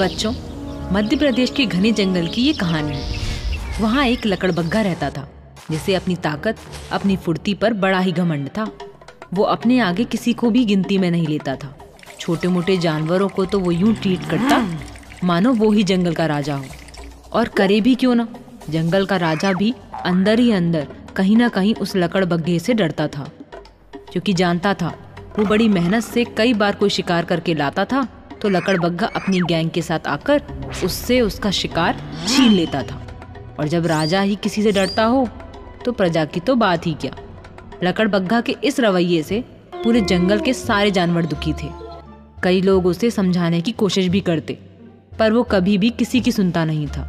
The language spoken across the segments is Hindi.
बच्चों, मध्य प्रदेश के घने जंगल की ये कहानी है। वहाँ एक लकड़बग्घा रहता था, जिसे अपनी ताकत, अपनी फुर्ती पर बड़ा ही घमंड था। वो अपने आगे किसी को भी गिनती में नहीं लेता था। छोटे मोटे जानवरों को तो वो यूँ ट्रीट करता, मानो वो ही जंगल का राजा हो। और करे भी क्यों ना, जंगल का राजा भी अंदर ही अंदर, कहीं ना कहीं उस लकड़बग्गे से डरता था। क्योंकि जानता था, वो बड़ी मेहनत से कई बार कोई शिकार करके लाता था तो लकड़बग्घा अपनी गैंग के साथ आकर उससे उसका शिकार छीन लेता था। और जब राजा ही किसी से डरता हो तो प्रजा की तो बात ही क्या? लकड़बग्गा के इस रवैये से पूरे जंगल के सारे जानवर दुखी थे। कई लोग उसे समझाने की कोशिश भी करते पर वो कभी भी किसी की सुनता नहीं था।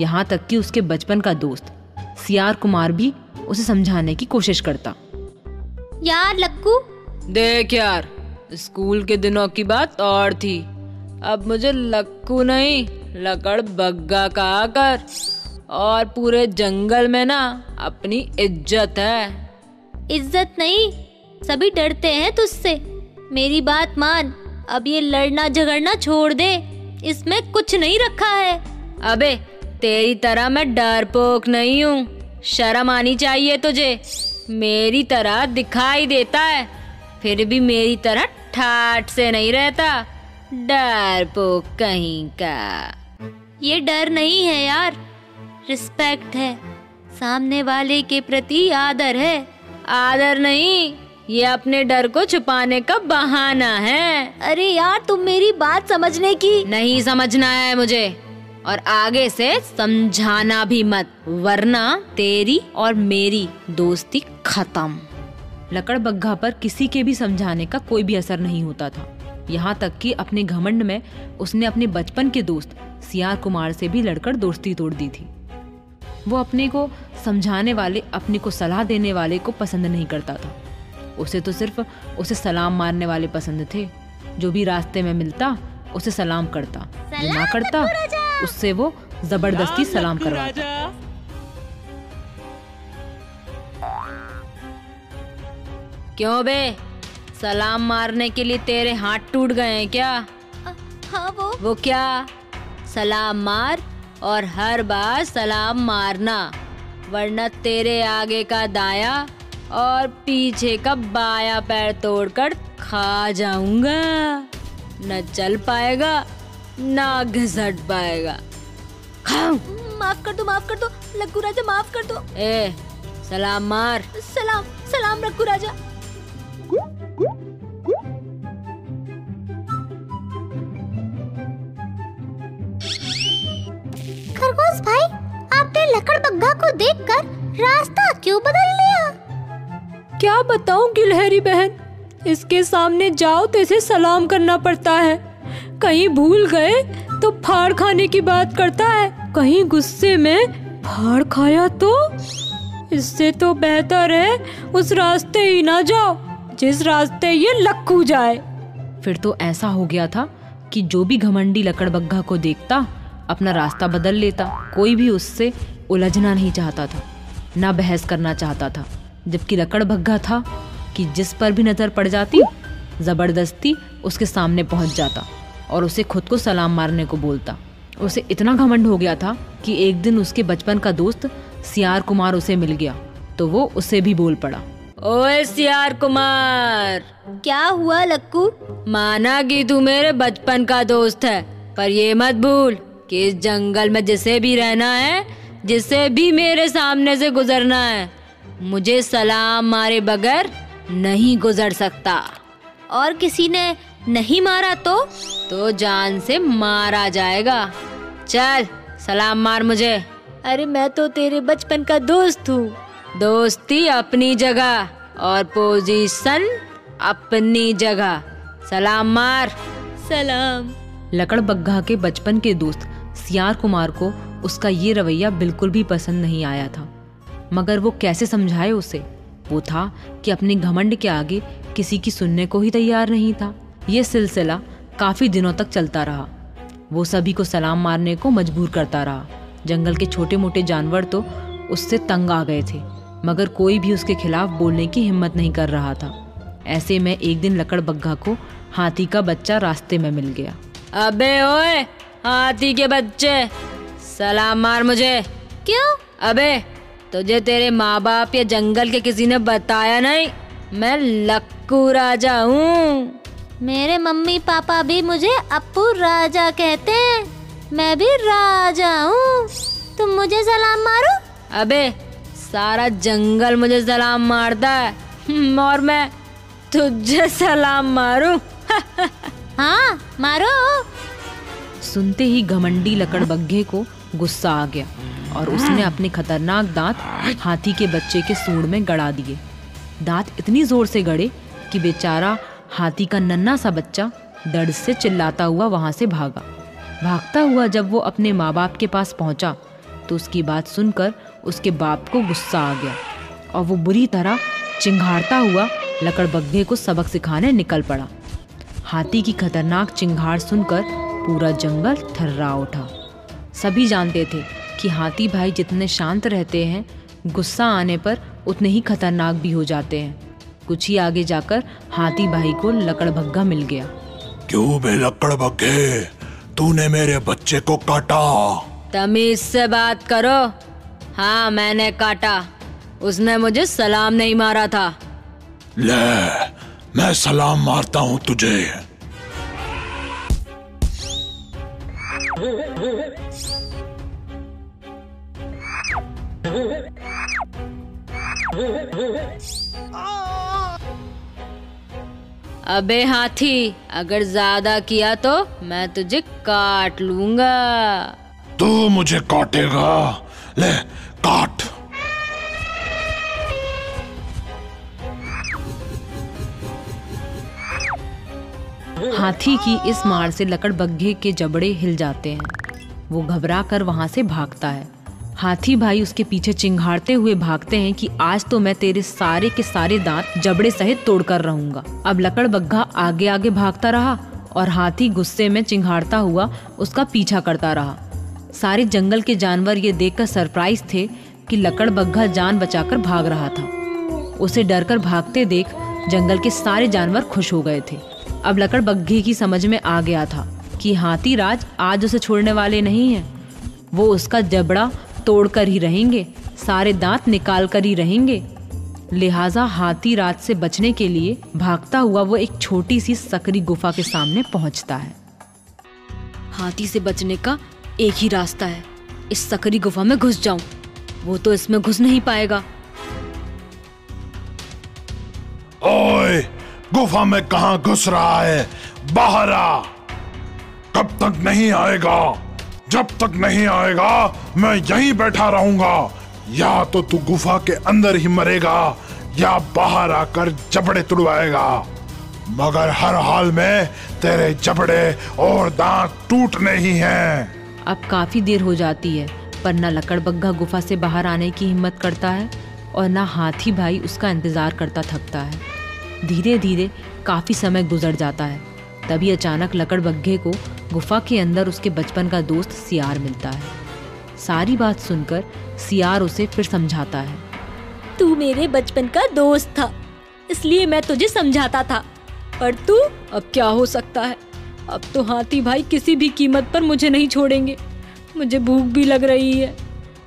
यहाँ तक कि उसके बचपन का दोस्त सियार कुमार भी उसे समझाने की कोशिश करता। यार लक्कू। देख यार स्कूल के दिनों की बात और थी। अब मुझे लक्कू नहीं लकड़ बग्गा कहा कर और पूरे जंगल में ना अपनी इज़्ज़त है। इज़्ज़त नहीं? सभी डरते हैं तुझसे। मेरी बात मान। अब ये लड़ना झगड़ना छोड़ दे। इसमें कुछ नहीं रखा है। अबे तेरी तरह मैं डरपोक नहीं हूँ। शर्म आनी चाहिए तुझे। मेरी तरह दिखाई देता है। फिर भी मेरी तरह ठाट से नहीं रहता। डरपोक कहीं का। ये डर नहीं है यार। रिस्पेक्ट है। सामने वाले के प्रति आदर है। आदर नहीं ये अपने डर को छुपाने का बहाना है। अरे यार तुम मेरी बात समझने की। नहीं समझना है मुझे। और आगे से समझाना भी मत वरना तेरी और मेरी दोस्ती खत्म। लकड़ बग्घा पर किसी के भी समझाने का कोई भी असर नहीं होता था। यहाँ तक कि अपने घमंड में उसने अपने बचपन के दोस्त सियार कुमार से भी लड़कर दोस्ती तोड़ दी थी। वो अपने को समझाने वाले अपने को सलाह देने वाले को पसंद नहीं करता था। उसे तो सिर्फ़ उसे सलाम मारने वाले पसंद थे। जो भी रास्ते में मिलता उसे सलाम करता। जो ना करता उससे वो ज़बरदस्ती सलाम करवाता। क्यों बे? सलाम मारने के लिए तेरे हाथ टूट गए हैं क्या? आ, हाँ वो। वो क्या? सलाम मार और हर बार सलाम मारना वरना तेरे आगे का दाया और पीछे का बाया पैर तोड़कर खा जाऊँगा। न चल पाएगा ना घसट पाएगा। खाऊं। माफ़ कर दो माफ़ कर दो। लक्कू राजा माफ़ कर दो। ए सलाम मार। सलाम सलाम लक्कू राजा। खरगोश भाई, आपने लकड़ बग्गा को देखकर रास्ता क्यों बदल लिया? क्या बताऊँ गिलहरी बहन? इसके सामने जाओ तो इसे सलाम करना पड़ता है। कहीं भूल गए तो फाड़ खाने की बात करता है। कहीं गुस्से में फाड़ खाया तो? इससे तो बेहतर है उस रास्ते ही ना जाओ। जिस रास्ते ये लक्कू जाए। फिर तो ऐसा हो गया था कि जो भी घमंडी लकड़बग्घा को देखता, अपना रास्ता बदल लेता, कोई भी उससे उलझना नहीं चाहता था, ना बहस करना चाहता था, जबकि लकड़बग्घा था कि जिस पर भी नज़र पड़ जाती, ज़बरदस्ती उसके सामने पहुँच जाता और उसे खुद को सलाम मारने को बोलता। उसे इतना घमंड हो गया था कि एक दिन उसके बचपन का दोस्त सियार कुमार उसे मिल गया तो वो उसे भी बोल पड़ा। ओए सियार कुमार। क्या हुआ लक्कू? माना कि तू मेरे बचपन का दोस्त है पर ये मत भूल कि इस जंगल में जिसे भी रहना है जिसे भी मेरे सामने से गुजरना है मुझे सलाम मारे बगैर नहीं गुजर सकता। और किसी ने नहीं मारा तो? तो जान से मारा जाएगा। चल सलाम मार मुझे। अरे मैं तो तेरे बचपन का दोस्त हूँ। दोस्ती अपनी जगह। और पोजीशन अपनी जगह। सलाम मार। सलाम। लकड़बग्घा के बचपन के दोस्त सियार कुमार को उसका ये रवैया बिल्कुल भी पसंद नहीं आया था। मगर वो कैसे समझाए उसे? वो था कि अपने घमंड के आगे किसी की सुनने को ही तैयार नहीं था। ये सिलसिला काफ़ी दिनों तक चलता रहा। वो सभी को सलाम मारने को मजबूर करता रहा। जंगल के छोटे मोटे जानवर तो उससे तंग आ गए थे। मगर कोई भी उसके खिलाफ बोलने की हिम्मत नहीं कर रहा था। ऐसे में एक दिन लकड़बग्घा को हाथी का बच्चा रास्ते में मिल गया। अबे ओए हाथी के बच्चे सलाम मार मुझे। क्यों? अबे तुझे तेरे माँ बाप या जंगल के किसी ने बताया नहीं? मैं लक्कू राजा हूँ। मेरे मम्मी पापा भी मुझे अप्पू राजा कहते हैं। मैं भी राजा हूँ। तुम मुझे सलाम मारो। अबे सारा जंगल मुझे सलाम मारता है। हम्म, और मैं तुझे सलाम मारूं। हाँ मारो। सुनते ही घमंडी लकड़बग्घे को गुस्सा आ गया और उसने अपने खतरनाक दांत हाथी के बच्चे के सूंड में गड़ा दिए। दांत इतनी ज़ोर से गड़े कि बेचारा हाथी का नन्ना सा बच्चा दर्द से चिल्लाता हुआ वहाँ से भागा। भागता हुआ जब वो अपने माँ बाप के पास पहुँचा तो उसकी बात सुनकर उसके बाप को गुस्सा आ गया और वो बुरी तरह चिंघाड़ता हुआ लकड़बग्घे को सबक सिखाने निकल पड़ा। हाथी की खतरनाक चिंगाड़ सुनकर पूरा जंगल थर्रा उठा। सभी जानते थे कि हाथी भाई जितने शांत रहते हैं गुस्सा आने पर उतने ही खतरनाक भी हो जाते हैं। कुछ ही आगे जाकर हाथी भाई को लकड़भग्गा मिल गया। क्यों बे लकड़ बग्गे तूने मेरे बच्चे को काटा। तमीज से बात करो। हाँ मैंने काटा। उसने मुझे सलाम नहीं मारा था। ले मैं सलाम मारता हूँ तुझे। अबे हाथी अगर ज़्यादा किया तो मैं तुझे काट लूँगा। तू मुझे काटेगा। ले, काट। हाथी की इस मार से लकड़बग्घे के जबड़े हिल जाते हैं। वो घबरा कर वहाँ से भागता है। हाथी भाई उसके पीछे चिंघाड़ते हुए भागते हैं कि आज तो मैं तेरे सारे के सारे दांत जबड़े सहित तोड़कर रहूँगा। अब लकड़बग्घा आगे आगे भागता रहा और हाथी गुस्से में चिंघाड़ता हुआ उसका पीछा करता रहा। सारे जंगल के जानवर ये देखकर सरप्राइज़ थे कि लकड़बग्घा जान बचाकर भाग रहा था। उसे डरकर भागते देख जंगल के सारे जानवर खुश हो गए थे। अब लकड़बग्घे की समझ में आ गया था कि हाथी राज आज उसे छोड़ने वाले नहीं हैं। वो उसका जबड़ा तोड़कर ही रहेंगे, सारे दांत निकाल कर ही रहेंगे। लिहाजा हाथी राज से बचने के लिए भागता हुआ वो एक छोटी सी सकरी गुफा के सामने पहुँचता है। हाथी से बचने का एक ही रास्ता है। इस सकरी गुफा में घुस जाऊँ। वो तो इसमें घुस नहीं पाएगा। ओए, गुफा में कहा घुस रहा है? बाहर आ। कब तक नहीं आएगा? जब तक नहीं आएगा, मैं यहीं बैठा रहूँगा। या तो तू गुफा के अंदर ही मरेगा, या बाहर आकर जबड़े तुड़वाएगा। मगर हर हाल में तेरे जबड़े और दांत टूटने ही हैं। अब काफ़ी देर हो जाती है, पर न लकड़बग्घा गुफा से बाहर आने की हिम्मत करता है और न हाथी भाई उसका इंतज़ार करता थकता है। धीरे धीरे काफ़ी समय गुजर जाता है, तभी अचानक लकड़बग्घे को गुफा के अंदर उसके बचपन का दोस्त सियार मिलता है। सारी बात सुनकर सियार उसे फिर समझाता है। तू मेरे बचपन का दोस्त था, इसलिए मैं तुझे समझाता था, पर तू अब क्या हो सकता है? अब तो हाथी भाई किसी भी कीमत पर मुझे नहीं छोड़ेंगे। मुझे भूख भी लग रही है।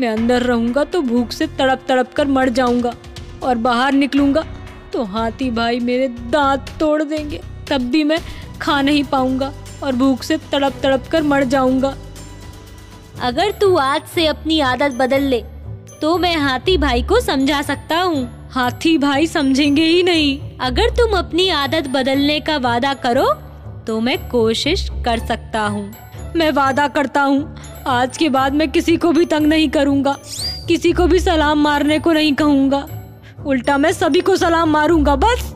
मैं अंदर रहूँगा तो भूख से तड़प तड़प कर मर जाऊँगा और बाहर निकलूँगा तो हाथी भाई मेरे दांत तोड़ देंगे। तब भी मैं खा नहीं पाऊँगा और भूख से तड़प तड़प कर मर जाऊँगा। अगर तू आज से अपनी आदत बदल ले तो मैं हाथी भाई को समझा सकता हूँ। हाथी भाई समझेंगे ही नहीं। अगर तुम अपनी आदत बदलने का वादा करो तो मैं कोशिश कर सकता हूँ। मैं वादा करता हूँ, आज के बाद मैं किसी को भी तंग नहीं करूँगा। किसी को भी सलाम मारने को नहीं कहूँगा। उल्टा मैं सभी को सलाम मारूँगा, बस।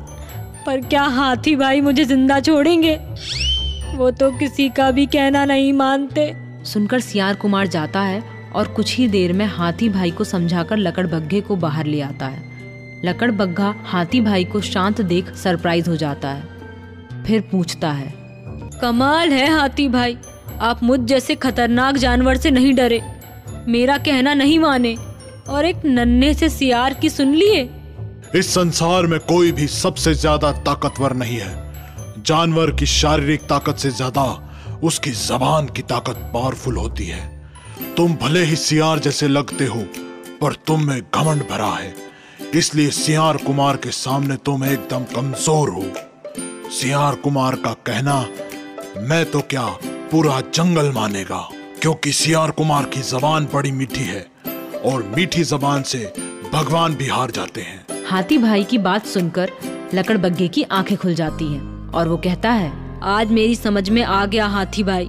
पर क्या हाथी भाई मुझे ज़िंदा छोड़ेंगे? वो तो किसी का भी कहना नहीं मानते। सुनकर सियार कुमार जाता है और कुछ ही देर में हाथी भाई को समझाकर लकड़ बग्घे को बाहर ले आता है। लकड़ बग्घा हाथी भाई को शांत देख सरप्राइज़ हो जाता है। फिर पूछता है, कमाल है हाथी भाई, आप मुझ जैसे खतरनाक जानवर से नहीं डरे। मेरा कहना नहीं माने, और एक नन्हे से सियार की सुन लिए? इस संसार में कोई भी सबसे ज़्यादा ताकतवर नहीं है। जानवर की शारीरिक ताकत से ज़्यादा उसकी जबान की ताकत पावरफुल होती है। तुम भले ही सियार जैसे लगते हो, पर तुम में घमंड भरा है। इसलिए सियार कुमार के सामने तुम एकदम कमज़ोर हो। सियार कुमार का कहना, मैं तो क्या पूरा जंगल मानेगा, क्योंकि सियार कुमार की जबान बड़ी मीठी है और मीठी जबान से भगवान भी हार जाते हैं। हाथी भाई की बात सुनकर लकड़ बग्घे की आँखें खुल जाती हैं और वो कहता है, आज मेरी समझ में आ गया हाथी भाई।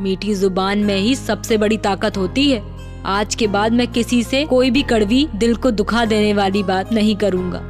मीठी ज़ुबान में ही सबसे बड़ी ताकत होती है। आज के बाद मैं किसी से कोई भी कड़वी दिल को दुखा देने वाली बात नहीं करूँगा।